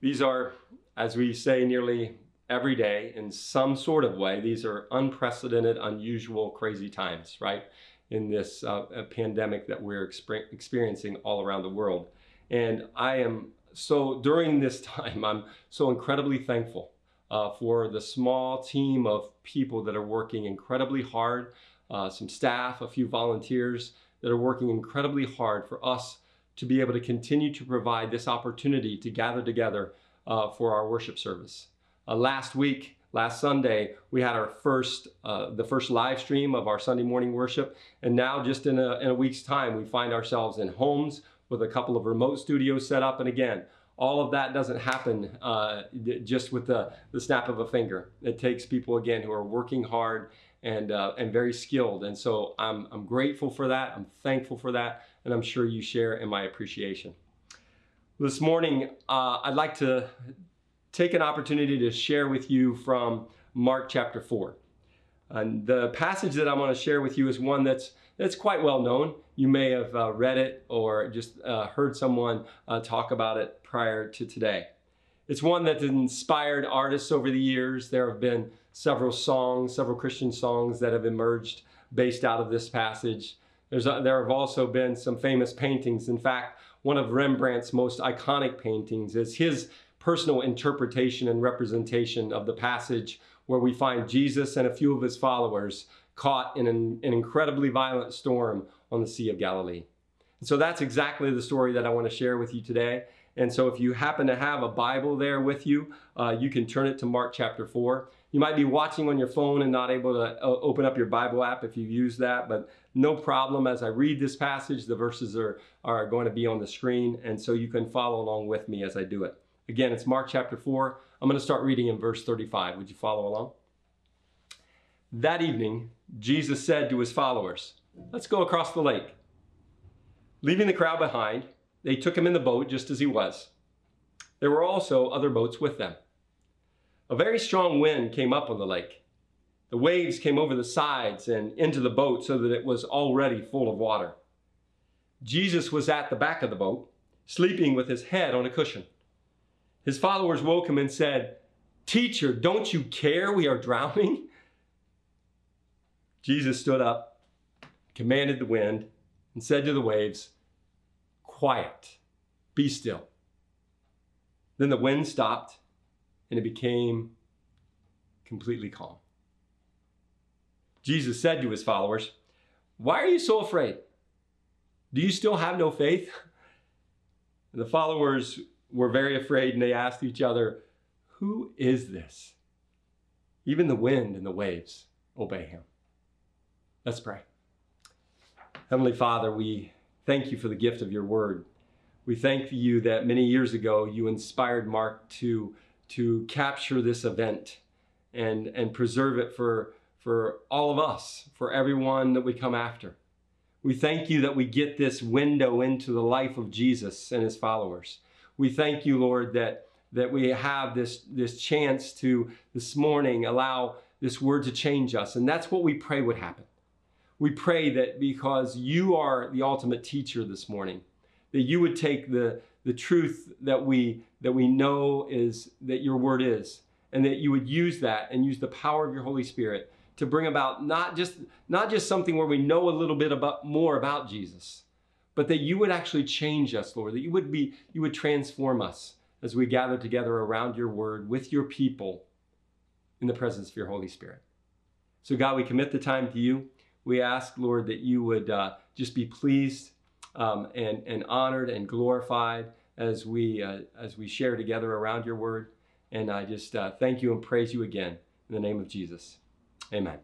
These are, as we say nearly every day, in some sort of way, these are unprecedented, unusual, crazy times, right? In this uh, pandemic that we're exper- experiencing all around the world. And I am so, during this time, I'm so incredibly thankful uh, for the small team of people that are working incredibly hard, uh, some staff, a few volunteers that are working incredibly hard for us to be able to continue to provide this opportunity to gather together uh, for our worship service. Uh, last week, last Sunday, we had our first, uh, the first live stream of our Sunday morning worship. And now just in a, in a week's time, we find ourselves in homes with a couple of remote studios set up. And again, all of that doesn't happen uh, just with the, the snap of a finger. It takes people, again, who are working hard and, uh, and very skilled. And so I'm, I'm grateful for that. I'm thankful for that. And I'm sure you share in my appreciation. This morning, uh, I'd like to take an opportunity to share with you from Mark chapter 4. And the passage that I'm going to share with you is one that's that's quite well known. You may have uh, read it or just uh, heard someone uh, talk about it prior to today. It's one that's inspired artists over the years. There have been several songs, several Christian songs that have emerged based out of this passage. There's a, there have also been some famous paintings. In fact, one of Rembrandt's most iconic paintings is his personal interpretation and representation of the passage where we find Jesus and a few of his followers caught in an, an incredibly violent storm on the Sea of Galilee. And so that's exactly the story that I want to share with you today. And so if you happen to have a Bible there with you, uh, you can turn it to Mark chapter 4. You might be watching on your phone and not able to uh, open up your Bible app if you've used that, but no problem. As I read this passage, the verses are, are going to be on the screen, and so you can follow along with me as I do it. Again, it's Mark chapter 4. I'm going to start reading in verse 35. Would you follow along? That evening, Jesus said to his followers, Let's go across the lake. Leaving the crowd behind, they took him in the boat just as he was. There were also other boats with them. A very strong wind came up on the lake. The waves came over the sides and into the boat so that it was already full of water. Jesus was at the back of the boat, sleeping with his head on a cushion. His followers woke him and said, Teacher, don't you care we are drowning? Jesus stood up, commanded the wind, and said to the waves, Quiet, be still. Then the wind stopped and it became completely calm. Jesus said to his followers, Why are you so afraid? Do you still have no faith? The followers were very afraid and they asked each other, Who is this? Even the wind and the waves obey him. Let's pray. Heavenly Father, we thank you for the gift of your word. We thank you that many years ago you inspired Mark to, to capture this event and, and preserve it for, for all of us, for everyone that we come after. We thank you that we get this window into the life of Jesus and his followers. We thank you, Lord, that, that we have this, this chance to this morning allow this word to change us. And that's what we pray would happen we pray that because you are the ultimate teacher this morning, that you would take the, the truth that we, that we know is that your word is, and that you would use that and use the power of your Holy Spirit to bring about not just, not just something where we know a little bit about, more about Jesus, but that you would actually change us, Lord, that you would be, you would transform us as we gather together around your word with your people in the presence of your Holy Spirit. So God, we commit the time to you we ask, Lord, that you would uh, just be pleased um, and, and honored and glorified as we, uh, as we share together around your word. And I just uh, thank you and praise you again in the name of Jesus. Amen.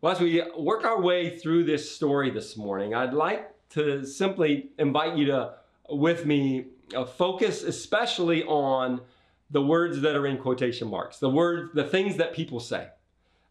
Well, as we work our way through this story this morning, I'd like to simply invite you to, with me, uh, focus especially on the words that are in quotation marks, the words, the things that people say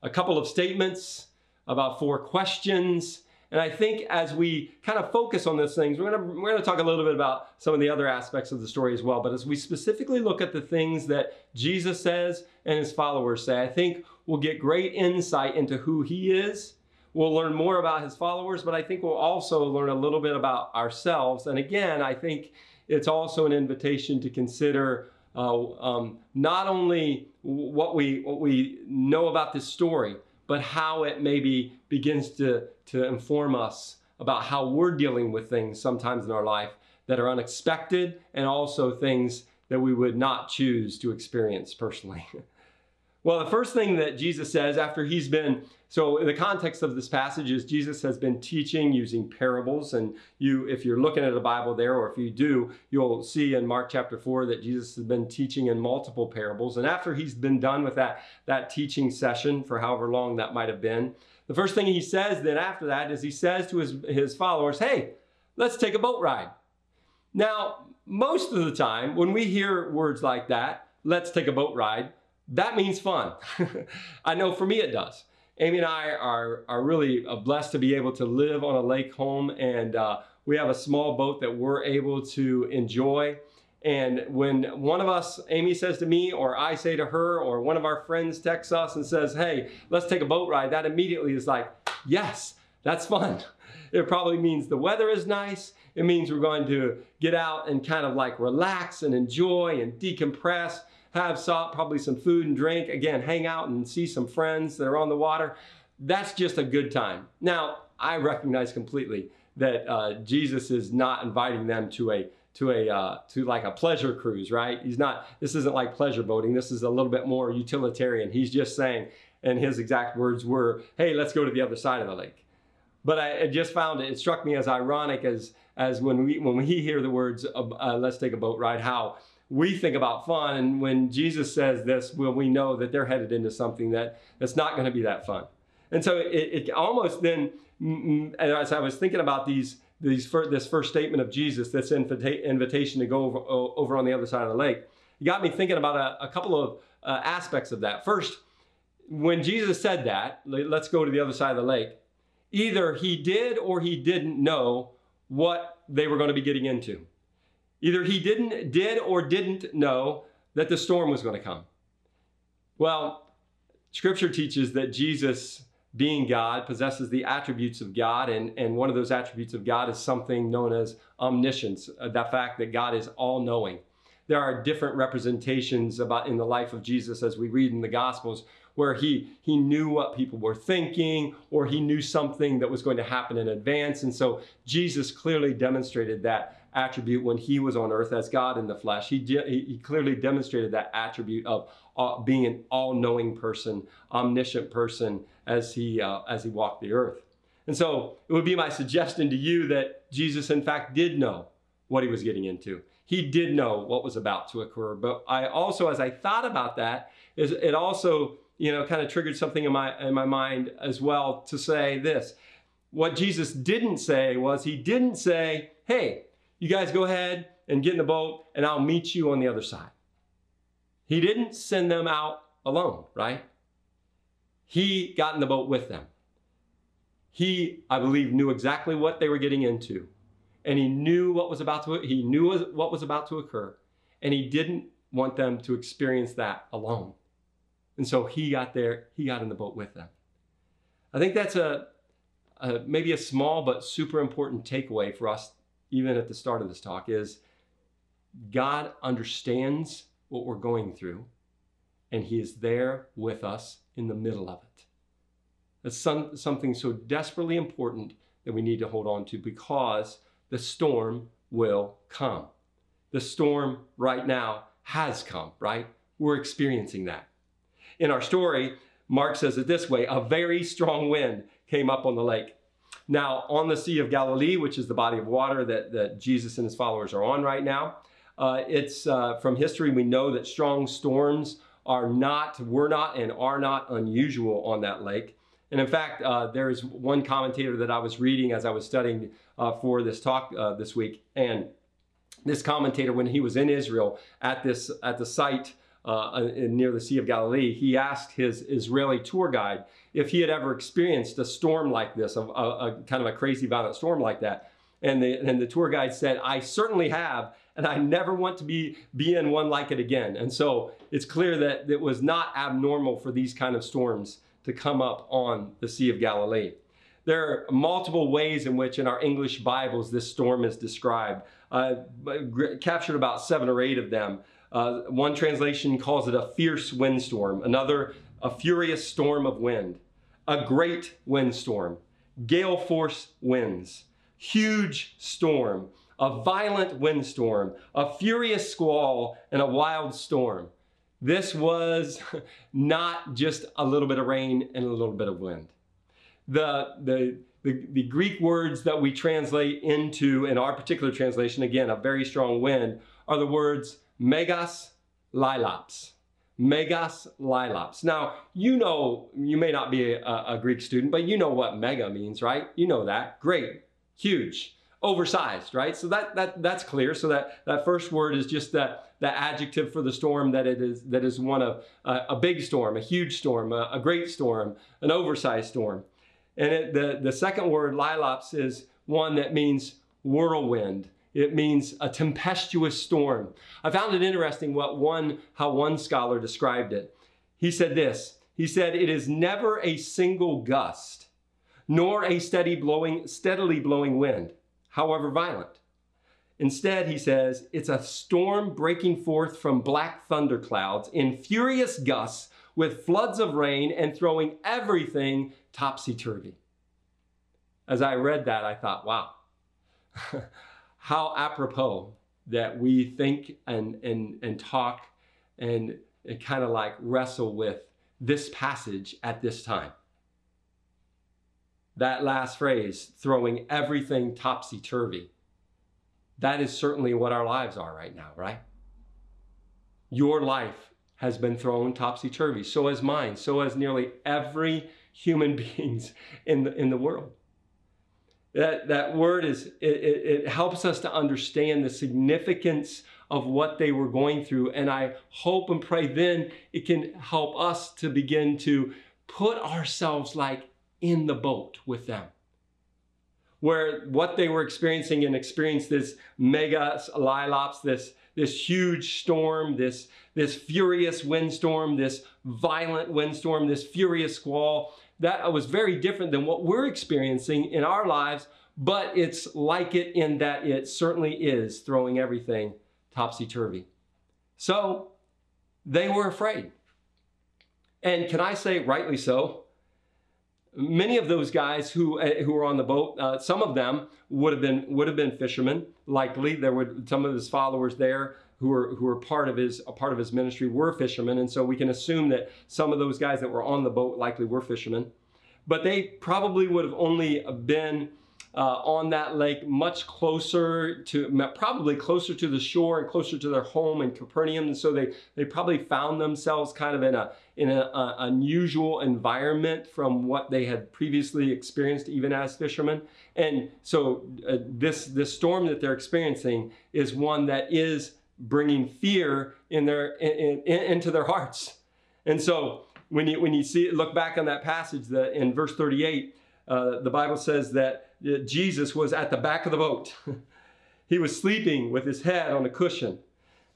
a couple of statements, about four questions. And I think as we kind of focus on those things, we're going to we're to talk a little bit about some of the other aspects of the story as well. But as we specifically look at the things that Jesus says and his followers say, I think we'll get great insight into who he is. We'll learn more about his followers, but I think we'll also learn a little bit about ourselves. And again, I think it's also an invitation to consider uh, um, not only what we what we know about this story, but how it maybe begins to to inform us about how we're dealing with things sometimes in our life that are unexpected and also things that we would not choose to experience personally. well, the first thing that Jesus says after he's been so in the context of this passage is Jesus has been teaching using parables and you if you're looking at a Bible there or if you do, you'll see in Mark chapter 4 that Jesus has been teaching in multiple parables and after he's been done with that that teaching session for however long that might have been, the first thing he says then after that is he says to his his followers, "Hey, let's take a boat ride." Now, most of the time when we hear words like that, let's take a boat ride, that means fun. I know for me it does. Amy and I are, are really uh, blessed to be able to live on a lake home and uh, we have a small boat that we're able to enjoy. And when one of us, Amy says to me, or I say to her, or one of our friends texts us and says, hey, let's take a boat ride, that immediately is like, yes, that's fun. It probably means the weather is nice. It means we're going to get out and kind of like relax and enjoy and decompress have some, probably some food and drink, again, hang out and see some friends that are on the water. That's just a good time. Now, I recognize completely that uh, Jesus is not inviting them to a to a uh, to like a pleasure cruise, right? He's not. This isn't like pleasure boating. This is a little bit more utilitarian. He's just saying, and his exact words were, "Hey, let's go to the other side of the lake." But I, I just found it. It struck me as ironic as as when we when we hear the words, uh, "Let's take a boat ride," how we think about fun. And when Jesus says this, well, we know that they're headed into something that, that's not going to be that fun. And so it, it almost then, as I was thinking about these, these first, this first statement of Jesus, this invita- invitation to go over, over on the other side of the lake, it got me thinking about a, a couple of uh, aspects of that. First, when Jesus said that, let's go to the other side of the lake, either he did or he didn't know what they were going to be getting into. Either he didn't did or didn't know that the storm was going to come. Well, scripture teaches that Jesus being God possesses the attributes of God and, and one of those attributes of God is something known as omniscience, uh, the fact that God is all-knowing. There are different representations about in the life of Jesus as we read in the gospels where he he knew what people were thinking or he knew something that was going to happen in advance and so Jesus clearly demonstrated that attribute when he was on earth as God in the flesh. He, de- he clearly demonstrated that attribute of uh, being an all-knowing person, omniscient person as he, uh, as he walked the earth. And so it would be my suggestion to you that Jesus, in fact, did know what he was getting into. He did know what was about to occur. But I also, as I thought about that, is it also, you know, kind of triggered something in my in my mind as well to say this. What Jesus didn't say was he didn't say, "Hey, you guys go ahead and get in the boat and I'll meet you on the other side. He didn't send them out alone, right? He got in the boat with them. He, I believe, knew exactly what they were getting into. And he knew what was about to he knew what was about to occur. And he didn't want them to experience that alone. And so he got there, he got in the boat with them. I think that's a, a maybe a small but super important takeaway for us even at the start of this talk, is God understands what we're going through, and He is there with us in the middle of it. That's some, something so desperately important that we need to hold on to because the storm will come. The storm right now has come, right? We're experiencing that. In our story, Mark says it this way a very strong wind came up on the lake. Now, on the Sea of Galilee, which is the body of water that, that Jesus and his followers are on right now, uh, it's uh, from history, we know that strong storms are not, were not, and are not unusual on that lake. And in fact, uh, there is one commentator that I was reading as I was studying uh, for this talk uh, this week. And this commentator, when he was in Israel at this at the site uh, near the Sea of Galilee, he asked his Israeli tour guide if he had ever experienced a storm like this, a, a, a kind of a crazy violent storm like that. And the, and the tour guide said, I certainly have, and I never want to be, be in one like it again. And so it's clear that it was not abnormal for these kind of storms to come up on the Sea of Galilee. There are multiple ways in which in our English Bibles this storm is described. I captured about seven or eight of them. Uh, one translation calls it a fierce windstorm, another, a furious storm of wind, a great windstorm, gale force winds, huge storm, a violent windstorm, a furious squall, and a wild storm. This was not just a little bit of rain and a little bit of wind. The, the, the, the, Greek words that we translate into, in our particular translation, again, a very strong wind, are the words megas lailaps. Megas lailaps. Now, you know, you may not be a, a Greek student, but you know what mega means, right? You know that. Great, huge, oversized, right? So that, that, that's clear. So that, that first word is just that, that adjective for the storm that it is, that is one of uh, a big storm, a huge storm, a, a great storm, an oversized storm. And it, the, the second word, lailaps, is one that means whirlwind. It means a tempestuous storm. I found it interesting what one, how one scholar described it. He said this, he said, it is never a single gust, nor a steady blowing, steadily blowing wind, however violent. Instead, he says, it's a storm breaking forth from black thunderclouds in furious gusts with floods of rain and throwing everything topsy turvy. As I read that, I thought, wow, how apropos that we think and, and, and talk and, and kind of like wrestle with this passage at this time. That last phrase, throwing everything topsy turvy, that is certainly what our lives are right now, right? Your life has been thrown topsy turvy. So has mine. So has nearly every human beings in the, in the world. That, that word is, it, it helps us to understand the significance of what they were going through. And I hope and pray then it can help us to begin to put ourselves like in the boat with them. Where what they were experiencing and experienced this mega lailaps, this, this huge storm, this, this furious windstorm, this violent windstorm, this furious squall, that was very different than what we're experiencing in our lives, but it's like it in that it certainly is throwing everything topsy turvy. So they were afraid. And can I say, rightly so? Many of those guys who uh, who were on the boat, uh, some of them would have been would have been fishermen. Likely, there were some of his followers there who were who were part of his a part of his ministry were fishermen, and so we can assume that some of those guys that were on the boat likely were fishermen. But they probably would have only been uh, on that lake much closer to probably closer to the shore and closer to their home in Capernaum. And so they they probably found themselves kind of in a in an unusual environment from what they had previously experienced even as fishermen. And so uh, this this storm that they're experiencing is one that is bringing fear in their in, in, into their hearts. And so when you when you see look back on that passage that in verse 38, uh, the Bible says that Jesus was at the back of the boat. he was sleeping with his head on a cushion.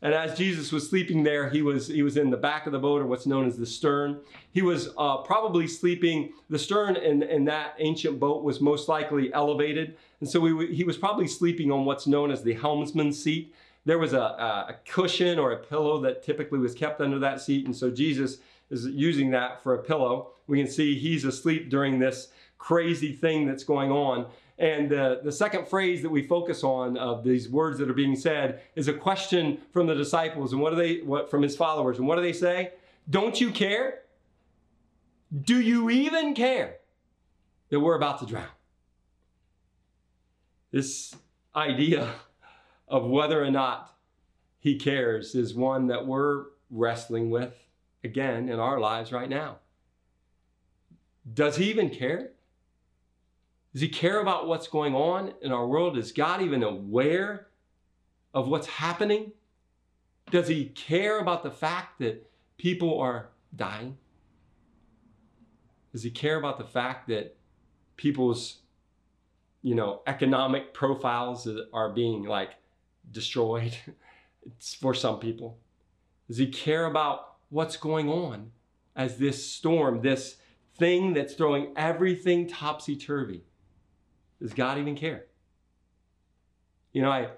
And as Jesus was sleeping there, he was, he was in the back of the boat, or what's known as the stern. He was uh, probably sleeping, the stern in, in that ancient boat was most likely elevated. And so we, he was probably sleeping on what's known as the helmsman's seat there was a, a cushion or a pillow that typically was kept under that seat. And so Jesus is using that for a pillow. We can see he's asleep during this crazy thing that's going on. And uh, the second phrase that we focus on of these words that are being said is a question from the disciples. And what do they, what from his followers? And what do they say? Don't you care? Do you even care that we're about to drown? This idea of whether or not he cares is one that we're wrestling with again in our lives right now. Does he even care? Does he care about what's going on in our world? Is God even aware of what's happening? Does he care about the fact that people are dying? Does he care about the fact that people's, you know, economic profiles are being like destroyed it's for some people? Does he care about what's going on as this storm, this thing that's throwing everything topsy turvy? Does God even care? You know, I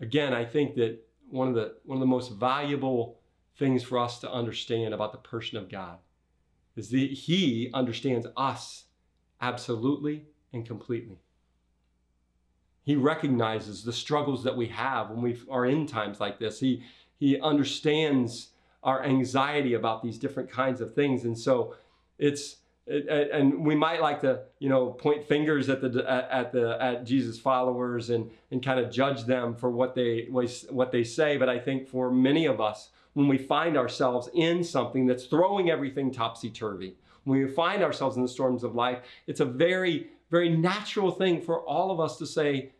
again, I think that one of the one of the most valuable things for us to understand about the person of God is that he understands us absolutely and completely. He recognizes the struggles that we have when we are in times like this. He, he understands our anxiety about these different kinds of things. And so it's, it, and we might like to, you know, point fingers at the at the at Jesus followers and and kind of judge them for what they what they say. But I think for many of us, when we find ourselves in something that's throwing everything topsy turvy, when we find ourselves in the storms of life, it's a very very natural thing for all of us to say,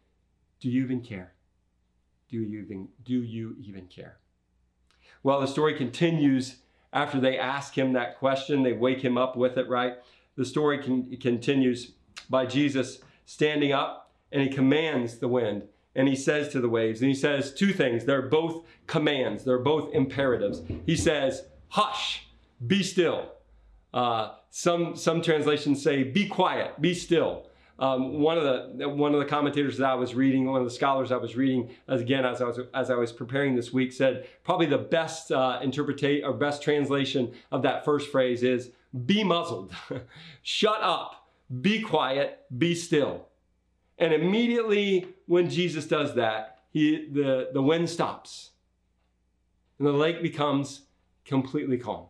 do you even care? Do you even do you even care? Well, the story continues after they ask him that question. They wake him up with it, right? The story can, continues by Jesus standing up and he commands the wind and he says to the waves, and he says two things. They're both commands, they're both imperatives. He says, Hush, be still. Uh, some, some translations say, Be quiet, be still. Um, one of the one of the commentators that I was reading, one of the scholars I was reading, as again as I was as I was preparing this week, said probably the best uh, interpretation or best translation of that first phrase is "be muzzled, shut up, be quiet, be still." And immediately when Jesus does that, he the the wind stops, and the lake becomes completely calm.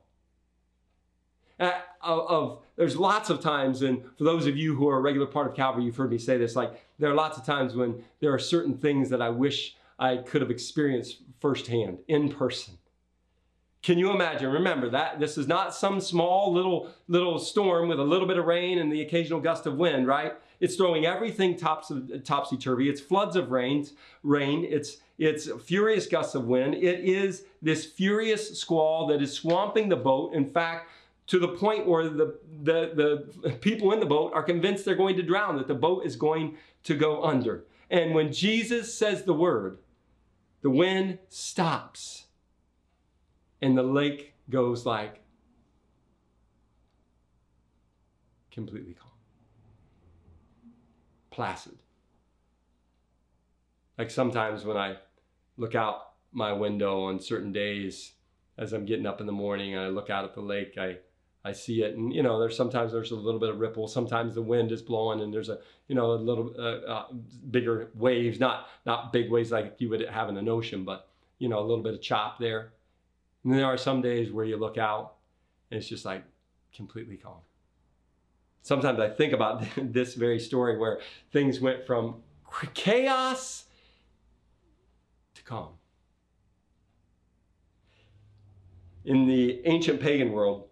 Uh, of, there's lots of times, and for those of you who are a regular part of Calvary, you've heard me say this. Like there are lots of times when there are certain things that I wish I could have experienced firsthand, in person. Can you imagine? Remember that this is not some small little little storm with a little bit of rain and the occasional gust of wind, right? It's throwing everything topsy turvy. It's floods of rain, rain. It's it's furious gusts of wind. It is this furious squall that is swamping the boat. In fact, to the point where the, the, the people in the boat are convinced they're going to drown, that the boat is going to go under. And when Jesus says the word, the wind stops and the lake goes like completely calm, placid. Like sometimes when I look out my window on certain days as I'm getting up in the morning and I look out at the lake, I I see it, and you know, there's sometimes there's a little bit of ripple. Sometimes the wind is blowing, and there's a you know a little uh, uh, bigger waves, not not big waves like you would have in an ocean, but you know a little bit of chop there. And there are some days where you look out, and it's just like completely calm. Sometimes I think about this very story where things went from chaos to calm. In the ancient pagan world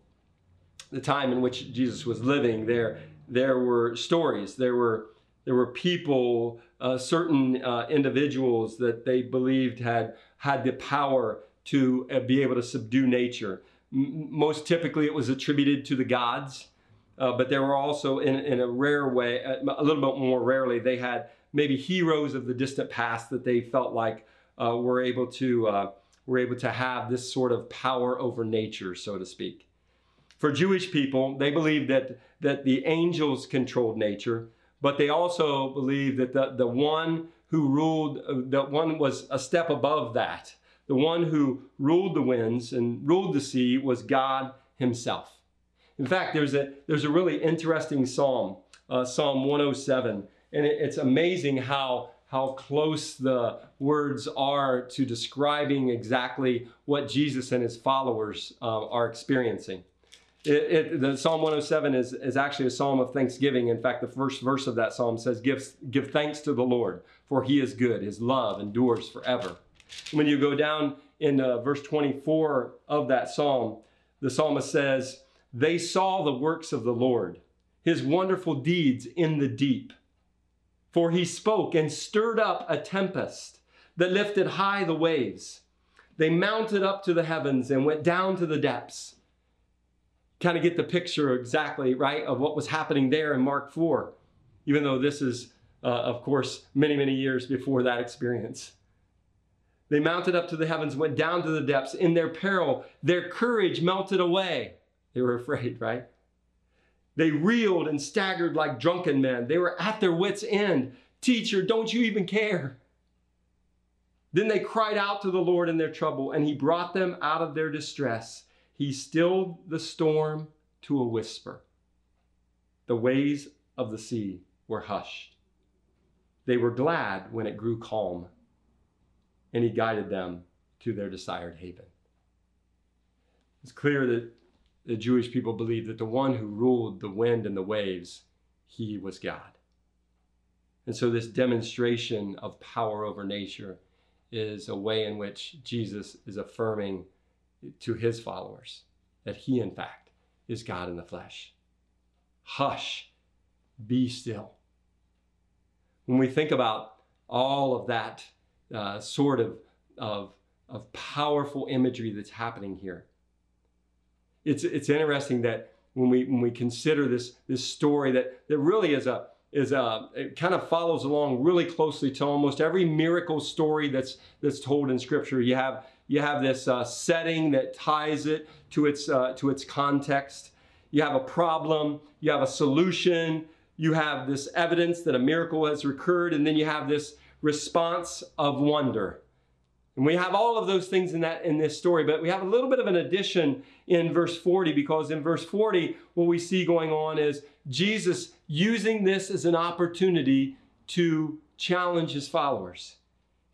the time in which Jesus was living, there there were stories, there were there were people, uh, certain uh, individuals that they believed had had the power to uh, be able to subdue nature. M- most typically, it was attributed to the gods, uh, but there were also, in, in a rare way, uh, a little bit more rarely, they had maybe heroes of the distant past that they felt like uh, were able to were able to have this sort of power over nature, so to speak. For Jewish people, they believed that, that the angels controlled nature, but they also believed that the, the one who ruled, that one was a step above that. The one who ruled the winds and ruled the sea was God Himself. In fact, there's a, there's a really interesting psalm, uh, Psalm 107, and it, it's amazing how, how close the words are to describing exactly what Jesus and his followers uh, are experiencing. It, it, the Psalm 107 is, is actually a psalm of thanksgiving. In fact, the first verse of that psalm says, give, give thanks to the Lord, for he is good. His love endures forever. When you go down in uh, verse 24 of that psalm, the psalmist says, They saw the works of the Lord, his wonderful deeds in the deep. For he spoke and stirred up a tempest that lifted high the waves. They mounted up to the heavens and went down to the depths kind of get the picture exactly, right, of what was happening there in Mark 4, even though this is, uh, of course, many, many years before that experience. They mounted up to the heavens, went down to the depths. In their peril, their courage melted away. They were afraid, right? They reeled and staggered like drunken men. They were at their wits' end. Teacher, don't you even care? Then they cried out to the Lord in their trouble, and he brought them out of their distress. He stilled the storm to a whisper. The waves of the sea were hushed. They were glad when it grew calm, and he guided them to their desired haven. It's clear that the Jewish people believed that the one who ruled the wind and the waves, he was God. And so, this demonstration of power over nature is a way in which Jesus is affirming to his followers that he, in fact, is God in the flesh. Hush, be still. When we think about all of that uh, sort of, of, of powerful imagery that's happening here, it's, it's interesting that when we, when we consider this, this story that, that really is a, is a, it kind of follows along really closely to almost every miracle story that's, that's told in scripture. You have, you have this uh, setting that ties it to its, uh, to its context. You have a problem, you have a solution, you have this evidence that a miracle has occurred, and then you have this response of wonder. And we have all of those things in that in this story, but we have a little bit of an addition in verse 40 because in verse 40 what we see going on is Jesus using this as an opportunity to challenge his followers.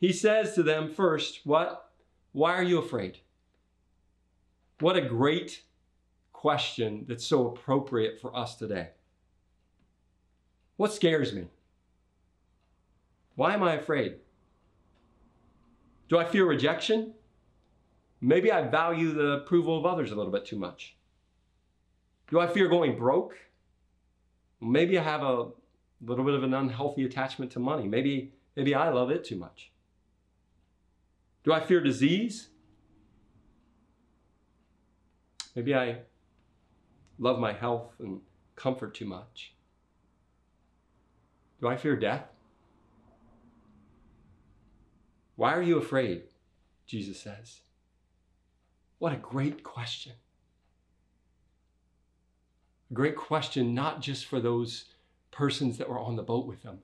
He says to them first, what? Why are you afraid? What a great question that's so appropriate for us today. What scares me? Why am I afraid? Do I fear rejection? Maybe I value the approval of others a little bit too much. Do I fear going broke? Maybe I have a little bit of an unhealthy attachment to money. Maybe, maybe I love it too much. Do I fear disease? Maybe I love my health and comfort too much. Do I fear death? Why are you afraid? Jesus says. What a great question. A great question, not just for those persons that were on the boat with them,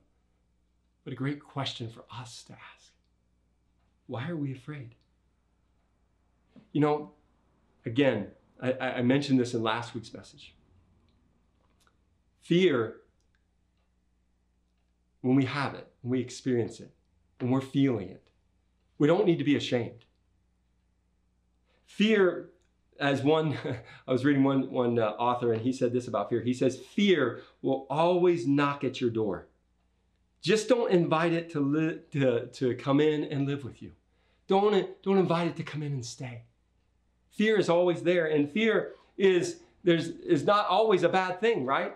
but a great question for us to ask. Why are we afraid? You know, again, I, I mentioned this in last week's message. Fear, when we have it, when we experience it, when we're feeling it, we don't need to be ashamed. Fear, as one, I was reading one, one uh, author and he said this about fear. He says, Fear will always knock at your door. Just don't invite it to, li- to, to come in and live with you. Don't, don't invite it to come in and stay. Fear is always there, and fear is, there's, is not always a bad thing, right?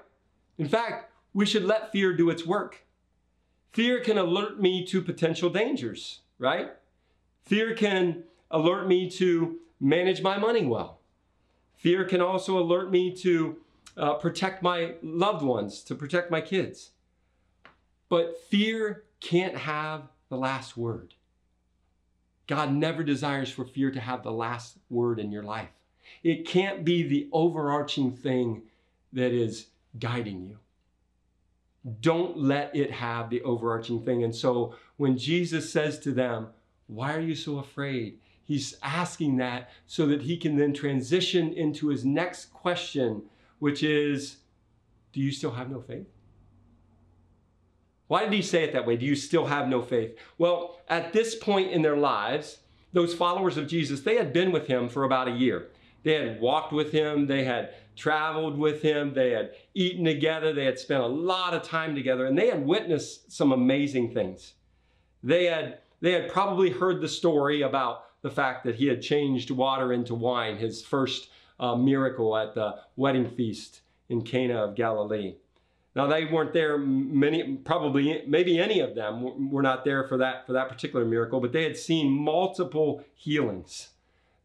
In fact, we should let fear do its work. Fear can alert me to potential dangers, right? Fear can alert me to manage my money well. Fear can also alert me to uh, protect my loved ones, to protect my kids. But fear can't have the last word. God never desires for fear to have the last word in your life. It can't be the overarching thing that is guiding you. Don't let it have the overarching thing. And so when Jesus says to them, why are you so afraid? He's asking that so that he can then transition into his next question, which is Do you still have no faith? Why did he say it that way? Do you still have no faith? Well, at this point in their lives, those followers of Jesus, they had been with him for about a year. They had walked with him, they had traveled with him, they had eaten together, they had spent a lot of time together, and they had witnessed some amazing things. They had they had probably heard the story about the fact that he had changed water into wine, his first uh, miracle at the wedding feast in Cana of Galilee. Now they weren't there. Many, probably, maybe any of them were not there for that for that particular miracle. But they had seen multiple healings.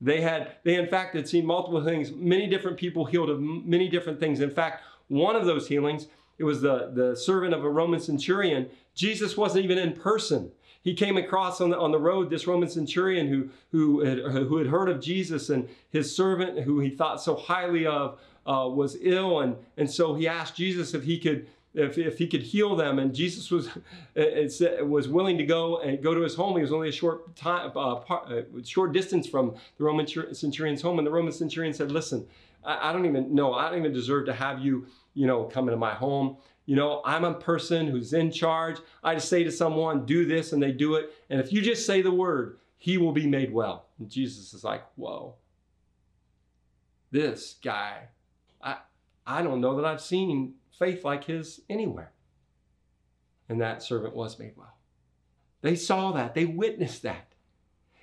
They had, they in fact had seen multiple things. Many different people healed of many different things. In fact, one of those healings, it was the the servant of a Roman centurion. Jesus wasn't even in person he came across on the, on the road this Roman centurion who, who, had, who had heard of Jesus and his servant, who he thought so highly of, uh, was ill. And, and so he asked Jesus if he could if, if he could heal them. And Jesus was was willing to go and go to his home. He was only a short time, uh, part, uh, short distance from the Roman centurion's home. And the Roman centurion said, "Listen, I, I don't even know. I don't even deserve to have you, you know, come into my home. You know, I'm a person who's in charge. I just say to someone, do this, and they do it. And if you just say the word, he will be made well. And Jesus is like, whoa, this guy, I, I don't know that I've seen faith like his anywhere. And that servant was made well. They saw that, they witnessed that.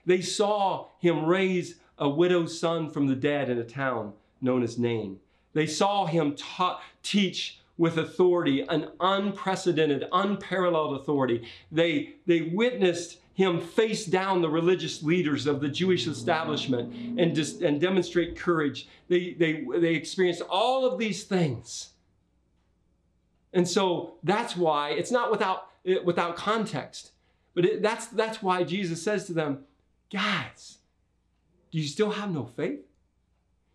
They saw him raise a widow's son from the dead in a town known as Nain. They saw him ta- teach with authority, an unprecedented, unparalleled authority. They, they witnessed him face down the religious leaders of the Jewish establishment and, dis- and demonstrate courage. They, they, they experienced all of these things. And so that's why it's not without, eh, without context, but it, that's, that's why Jesus says to them, guys, do you still have no faith?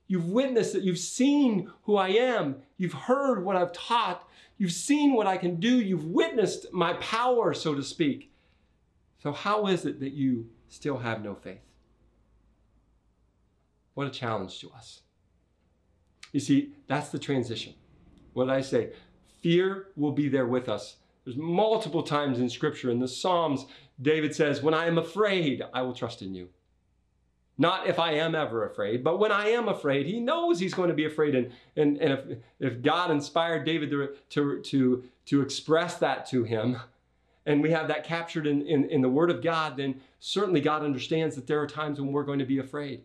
You've witnessed it. You've seen who I am. You've heard what I've taught. You've seen what I can do. You've witnessed my power, so to speak. So, how is it that you still have no faith? What a challenge to us. You see, that's the transition. What did I say? Fear will be there with us. There's multiple times in Scripture, in the Psalms, David says, When I am afraid, I will trust in you. Not if I am ever afraid, but when I am afraid, he knows he's going to be afraid. And, and, and if, if God inspired David to, to, to, to express that to him, and we have that captured in, in, in the Word of God, then certainly God understands that there are times when we're going to be afraid.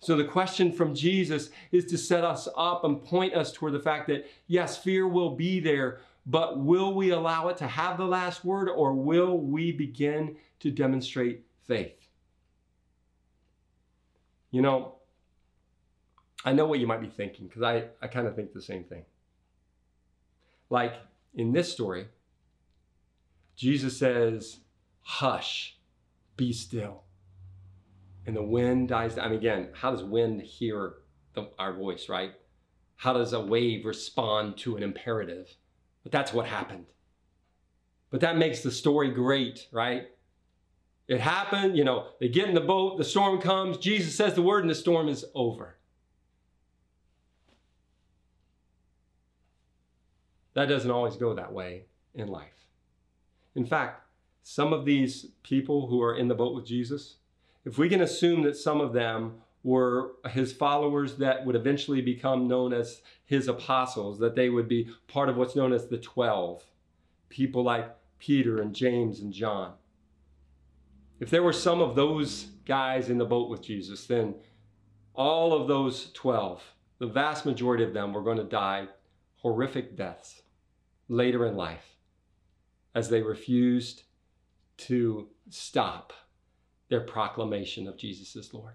So the question from Jesus is to set us up and point us toward the fact that yes, fear will be there, but will we allow it to have the last word or will we begin to demonstrate faith? You know, I know what you might be thinking because I, I kind of think the same thing. Like in this story, Jesus says, Hush, be still. And the wind dies down. I mean, again, how does wind hear the, our voice, right? How does a wave respond to an imperative? But that's what happened. But that makes the story great, right? It happened, you know, they get in the boat, the storm comes, Jesus says the word, and the storm is over. That doesn't always go that way in life. In fact, some of these people who are in the boat with Jesus, if we can assume that some of them were his followers that would eventually become known as his apostles, that they would be part of what's known as the 12, people like Peter and James and John. If there were some of those guys in the boat with Jesus, then all of those 12, the vast majority of them were going to die horrific deaths later in life as they refused to stop their proclamation of Jesus as Lord.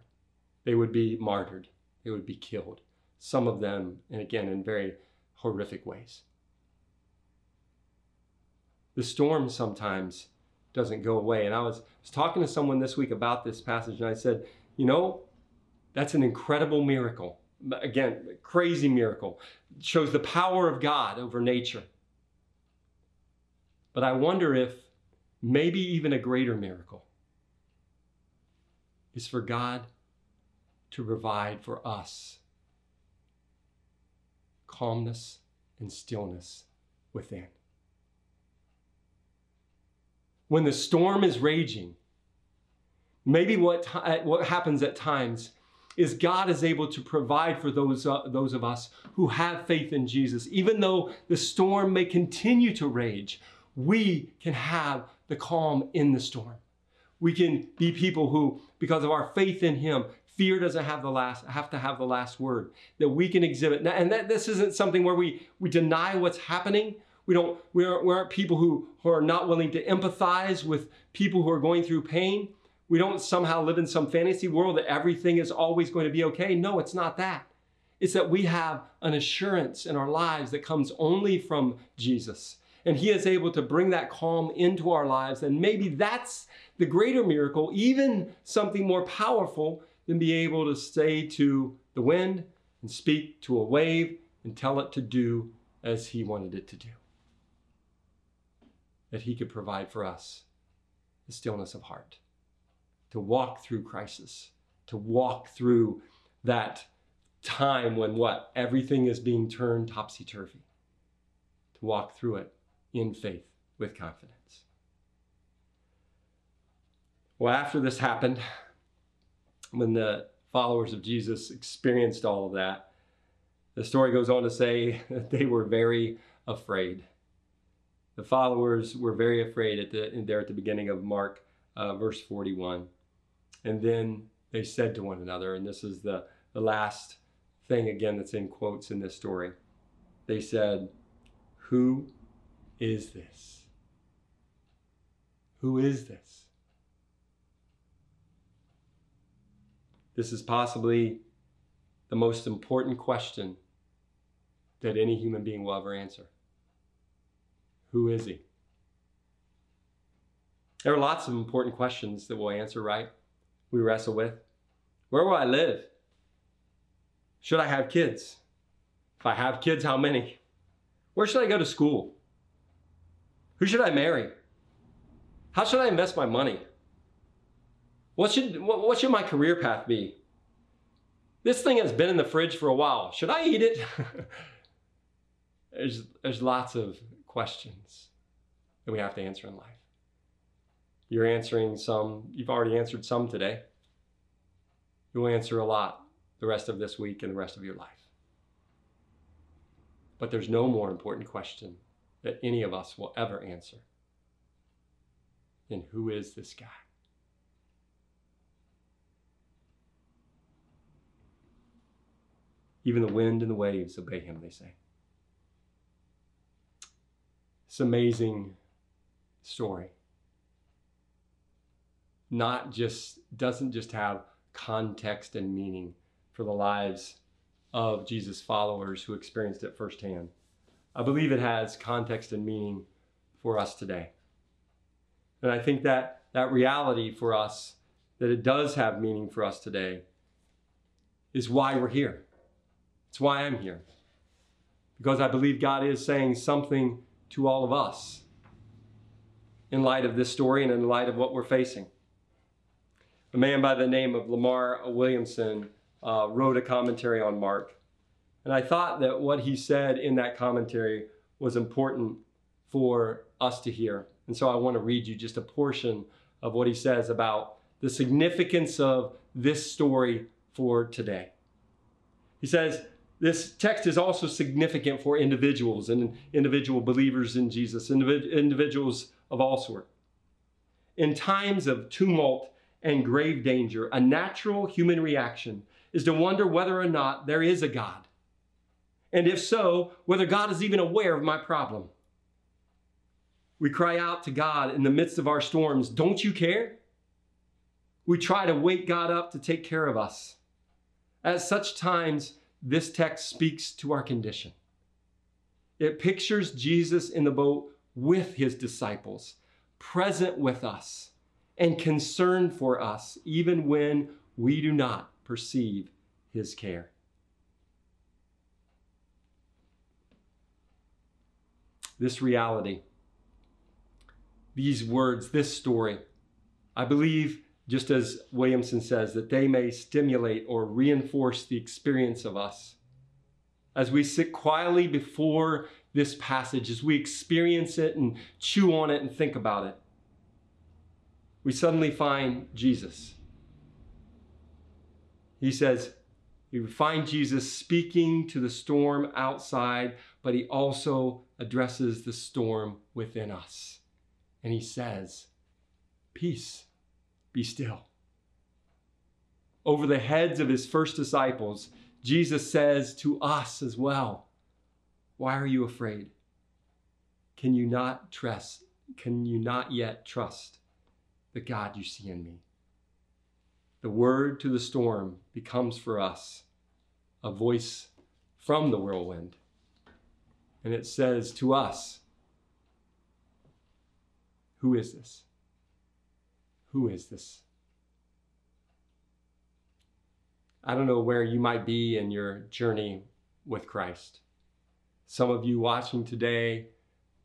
They would be martyred, they would be killed, some of them, and again, in very horrific ways. The storm sometimes doesn't go away. And I was, was talking to someone this week about this passage, and I said, you know, that's an incredible miracle. Again, crazy miracle. It shows the power of God over nature. But I wonder if maybe even a greater miracle is for God to provide for us calmness and stillness within when the storm is raging, maybe what, what happens at times is God is able to provide for those, uh, those of us who have faith in Jesus. Even though the storm may continue to rage, we can have the calm in the storm. We can be people who, because of our faith in Him, fear doesn't have the last have to have the last word that we can exhibit and that this isn't something where we we deny what's happening we don't we aren't, we aren't people who, who are not willing to empathize with people who are going through pain. We don't somehow live in some fantasy world that everything is always going to be okay. No, it's not that. It's that we have an assurance in our lives that comes only from Jesus. And he is able to bring that calm into our lives. And maybe that's the greater miracle, even something more powerful than be able to say to the wind and speak to a wave and tell it to do as He wanted it to do. That He could provide for us the stillness of heart, to walk through crisis, to walk through that time when what? Everything is being turned topsy turvy, to walk through it in faith with confidence. Well, after this happened, when the followers of Jesus experienced all of that, the story goes on to say that they were very afraid. The followers were very afraid at the, there at the beginning of Mark, uh, verse 41. And then they said to one another, and this is the, the last thing again that's in quotes in this story. They said, Who is this? Who is this? This is possibly the most important question that any human being will ever answer. Who is he? There are lots of important questions that we'll answer, right? We wrestle with. Where will I live? Should I have kids? If I have kids, how many? Where should I go to school? Who should I marry? How should I invest my money? What should, what, what should my career path be? This thing has been in the fridge for a while. Should I eat it? there's, there's lots of questions that we have to answer in life. You're answering some, you've already answered some today. You'll answer a lot the rest of this week and the rest of your life. But there's no more important question that any of us will ever answer than who is this guy? Even the wind and the waves obey him, they say. It's amazing story. Not just, doesn't just have context and meaning for the lives of Jesus' followers who experienced it firsthand. I believe it has context and meaning for us today. And I think that that reality for us, that it does have meaning for us today, is why we're here. It's why I'm here. Because I believe God is saying something to all of us in light of this story and in light of what we're facing. A man by the name of Lamar Williamson uh, wrote a commentary on Mark. And I thought that what he said in that commentary was important for us to hear. And so I want to read you just a portion of what he says about the significance of this story for today. He says, this text is also significant for individuals and individual believers in Jesus, individuals of all sorts. In times of tumult and grave danger, a natural human reaction is to wonder whether or not there is a God. And if so, whether God is even aware of my problem. We cry out to God in the midst of our storms, Don't you care? We try to wake God up to take care of us. At such times, this text speaks to our condition. It pictures Jesus in the boat with his disciples, present with us, and concerned for us, even when we do not perceive his care. This reality, these words, this story, I believe just as Williamson says, that they may stimulate or reinforce the experience of us. As we sit quietly before this passage, as we experience it and chew on it and think about it, we suddenly find Jesus. He says, you find Jesus speaking to the storm outside, but he also addresses the storm within us. And he says, Peace be still. Over the heads of his first disciples, Jesus says to us as well, Why are you afraid? Can you not trust? Can you not yet trust the God you see in me? The word to the storm becomes for us a voice from the whirlwind. And it says to us, Who is this? Who is this? I don't know where you might be in your journey with Christ. Some of you watching today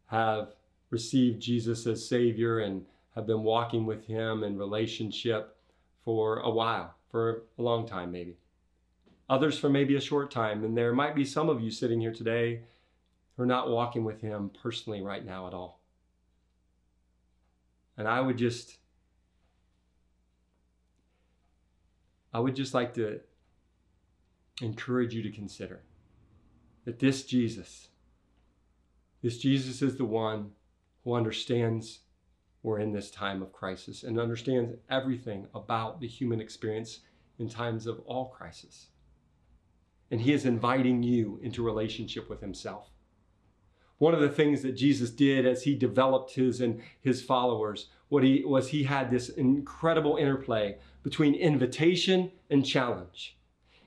have received Jesus as Savior and have been walking with Him in relationship for a while, for a long time maybe. Others for maybe a short time. And there might be some of you sitting here today who are not walking with Him personally right now at all. And I would just, I would just like to encourage you to consider that this Jesus, this Jesus is the one who understands we're in this time of crisis and understands everything about the human experience in times of all crisis. And he is inviting you into relationship with himself. One of the things that Jesus did as he developed his and his followers what he was he had this incredible interplay between invitation and challenge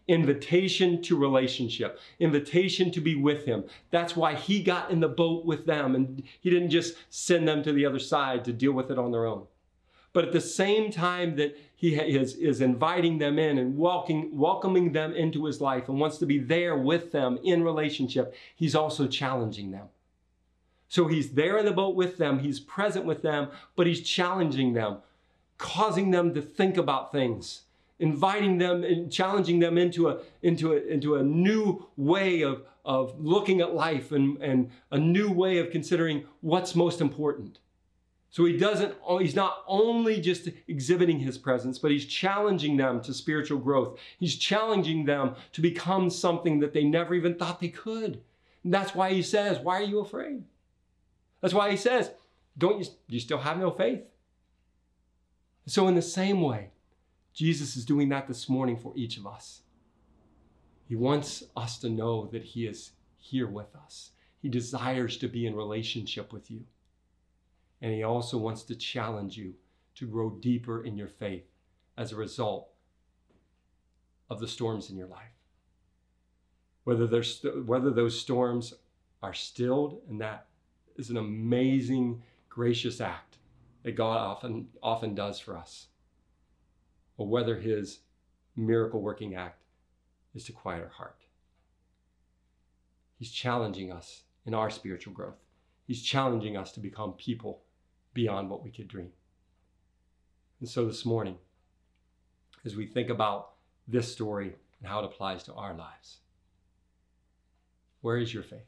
invitation to relationship, invitation to be with him. That's why he got in the boat with them and he didn't just send them to the other side to deal with it on their own. But at the same time that he is, is inviting them in and welcoming, welcoming them into his life and wants to be there with them in relationship, he's also challenging them. So he's there in the boat with them, he's present with them, but he's challenging them, causing them to think about things inviting them and challenging them into a, into a, into a new way of, of looking at life and, and a new way of considering what's most important. So he doesn't, he's not only just exhibiting his presence, but he's challenging them to spiritual growth. He's challenging them to become something that they never even thought they could. And that's why he says, Why are you afraid? That's why he says, Don't you, you still have no faith? So, in the same way, Jesus is doing that this morning for each of us. He wants us to know that He is here with us. He desires to be in relationship with you. And He also wants to challenge you to grow deeper in your faith as a result of the storms in your life. Whether, there's, whether those storms are stilled, and that is an amazing, gracious act that God often, often does for us or whether his miracle working act is to quiet our heart. He's challenging us in our spiritual growth. He's challenging us to become people beyond what we could dream. And so this morning, as we think about this story and how it applies to our lives, where is your faith?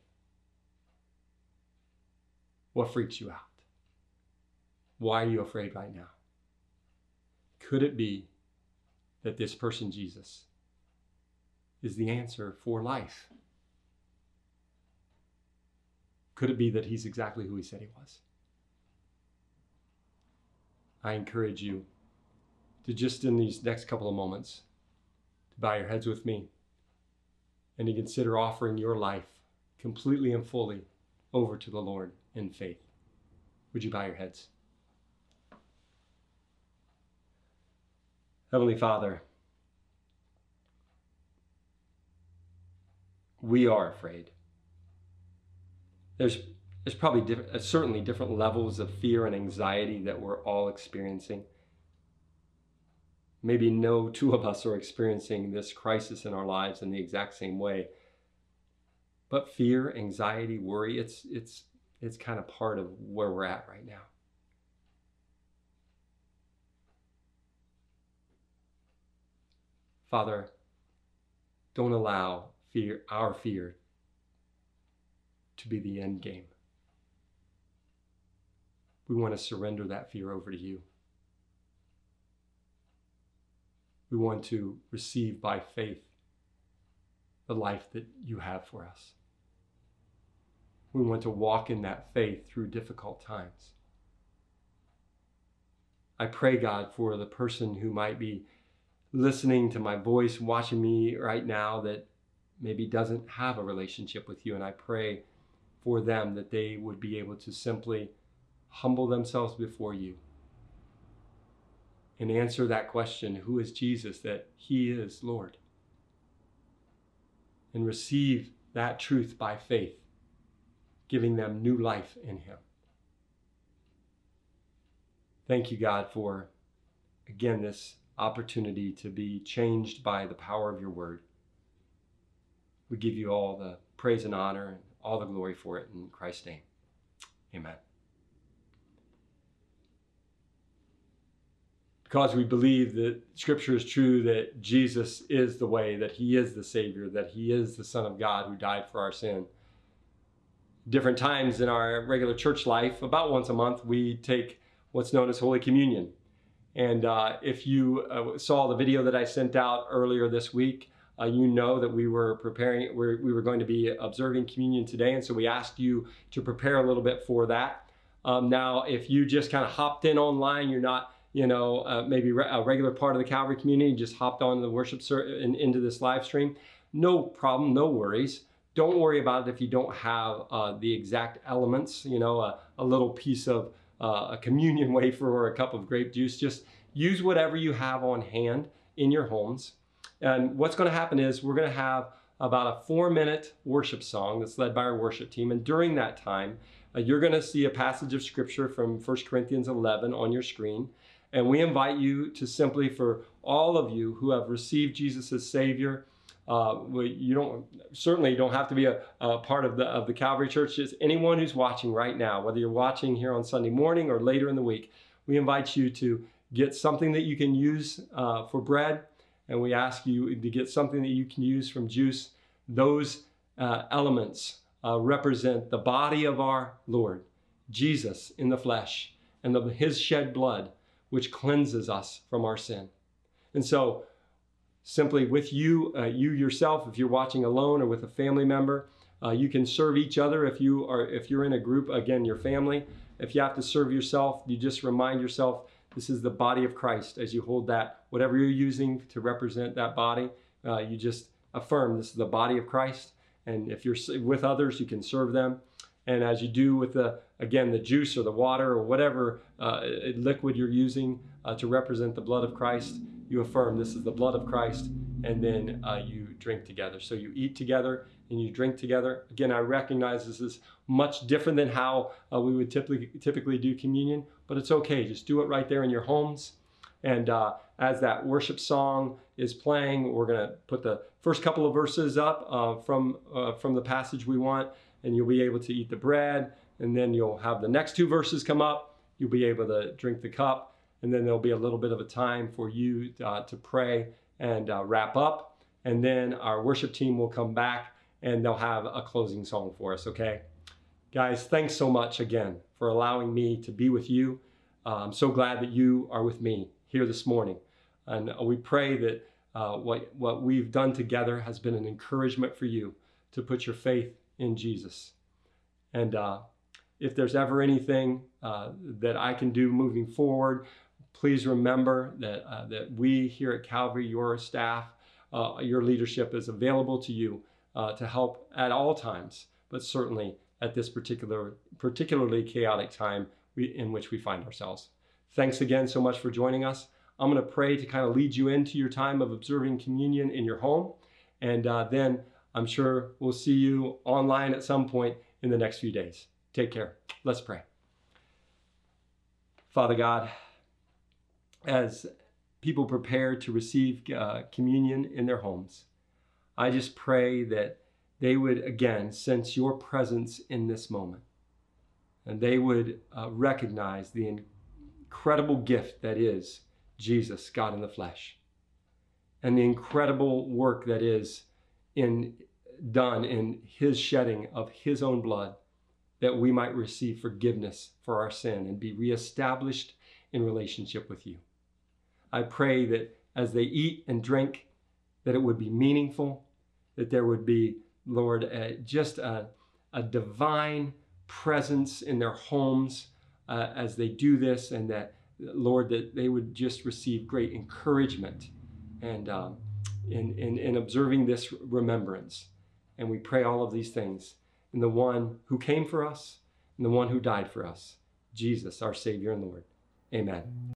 What freaks you out? Why are you afraid right now? Could it be that this person, Jesus, is the answer for life? Could it be that he's exactly who he said he was? I encourage you to just in these next couple of moments to bow your heads with me and to consider offering your life completely and fully over to the Lord in faith. Would you bow your heads? Heavenly Father, we are afraid. There's, there's probably diff- uh, certainly different levels of fear and anxiety that we're all experiencing. Maybe no two of us are experiencing this crisis in our lives in the exact same way. But fear, anxiety, worry, it's, it's, it's kind of part of where we're at right now. Father, don't allow fear, our fear to be the end game. We want to surrender that fear over to you. We want to receive by faith the life that you have for us. We want to walk in that faith through difficult times. I pray, God, for the person who might be listening to my voice, watching me right now that maybe doesn't have a relationship with you. And I pray for them that they would be able to simply humble themselves before you and answer that question who is Jesus? That he is Lord. And receive that truth by faith, giving them new life in him. Thank you, God, for again this opportunity to be changed by the power of your word. We give you all the praise and honor and all the glory for it in Christ's name. Amen. Because we believe that Scripture is true, that Jesus is the way, that He is the Savior, that He is the Son of God who died for our sin. Different times in our regular church life, about once a month, we take what's known as Holy Communion. And uh, if you uh, saw the video that I sent out earlier this week, uh, you know that we were preparing, we're, we were going to be observing communion today. And so we asked you to prepare a little bit for that. Um, now, if you just kind of hopped in online, you're not you know, uh, maybe re- a regular part of the Calvary community, just hopped on the worship ser- and into this live stream, no problem, no worries. Don't worry about it if you don't have uh, the exact elements, you know, a, a little piece of uh, a communion wafer or a cup of grape juice. Just use whatever you have on hand in your homes. And what's going to happen is we're going to have about a four minute worship song that's led by our worship team. And during that time, uh, you're going to see a passage of scripture from 1 Corinthians 11 on your screen. And we invite you to simply, for all of you who have received Jesus as Savior, uh, you don't certainly don't have to be a, a, part of the of the Calvary Church. Just anyone who's watching right now, whether you're watching here on Sunday morning or later in the week, we invite you to get something that you can use uh, for bread, and we ask you to get something that you can use from juice. Those uh, elements uh, represent the body of our Lord, Jesus in the flesh, and the, His shed blood which cleanses us from our sin. And so, simply with you, uh, you yourself, if you're watching alone or with a family member, uh, you can serve each other. If you are, if you're in a group, again, your family. If you have to serve yourself, you just remind yourself this is the body of Christ. As you hold that, whatever you're using to represent that body, uh, you just affirm this is the body of Christ. And if you're with others, you can serve them. And as you do with the, again, the juice or the water or whatever uh, liquid you're using uh, to represent the blood of Christ, you affirm this is the blood of Christ, and then uh, you drink together. So you eat together and you drink together. Again, I recognize this is much different than how uh, we would typically typically do communion, but it's okay. Just do it right there in your homes. And uh, as that worship song is playing, we're going to put the first couple of verses up uh, from from the passage we want and you'll be able to eat the bread. And then you'll have the next two verses come up. You'll be able to drink the cup. And then there'll be a little bit of a time for you uh, to pray and uh, wrap up. And then our worship team will come back and they'll have a closing song for us, okay? Guys, thanks so much again for allowing me to be with you. Uh, I'm so glad that you are with me here this morning. And we pray that uh, what, what we've done together has been an encouragement for you to put your faith in Jesus. And uh, if there's ever anything uh, that I can do moving forward, please remember that, uh, that we here at Calvary, your staff, uh, your leadership is available to you uh, to help at all times, but certainly at this particular, particularly chaotic time we, in which we find ourselves. Thanks again so much for joining us. I'm going to pray to kind of lead you into your time of observing communion in your home. And uh, then I'm sure we'll see you online at some point in the next few days. Take care. Let's pray. Father God, as people prepare to receive uh, communion in their homes, I just pray that they would again sense your presence in this moment and they would uh, recognize the incredible gift that is Jesus, God in the flesh, and the incredible work that is in done in his shedding of his own blood that we might receive forgiveness for our sin and be reestablished in relationship with you. I pray that as they eat and drink, that it would be meaningful, that there would be, Lord, uh, just a, a, divine presence in their homes uh, as they do this, and that, Lord, that they would just receive great encouragement and um, in, in, in observing this remembrance. And we pray all of these things in the one who came for us and the one who died for us, Jesus, our Savior and Lord. Amen.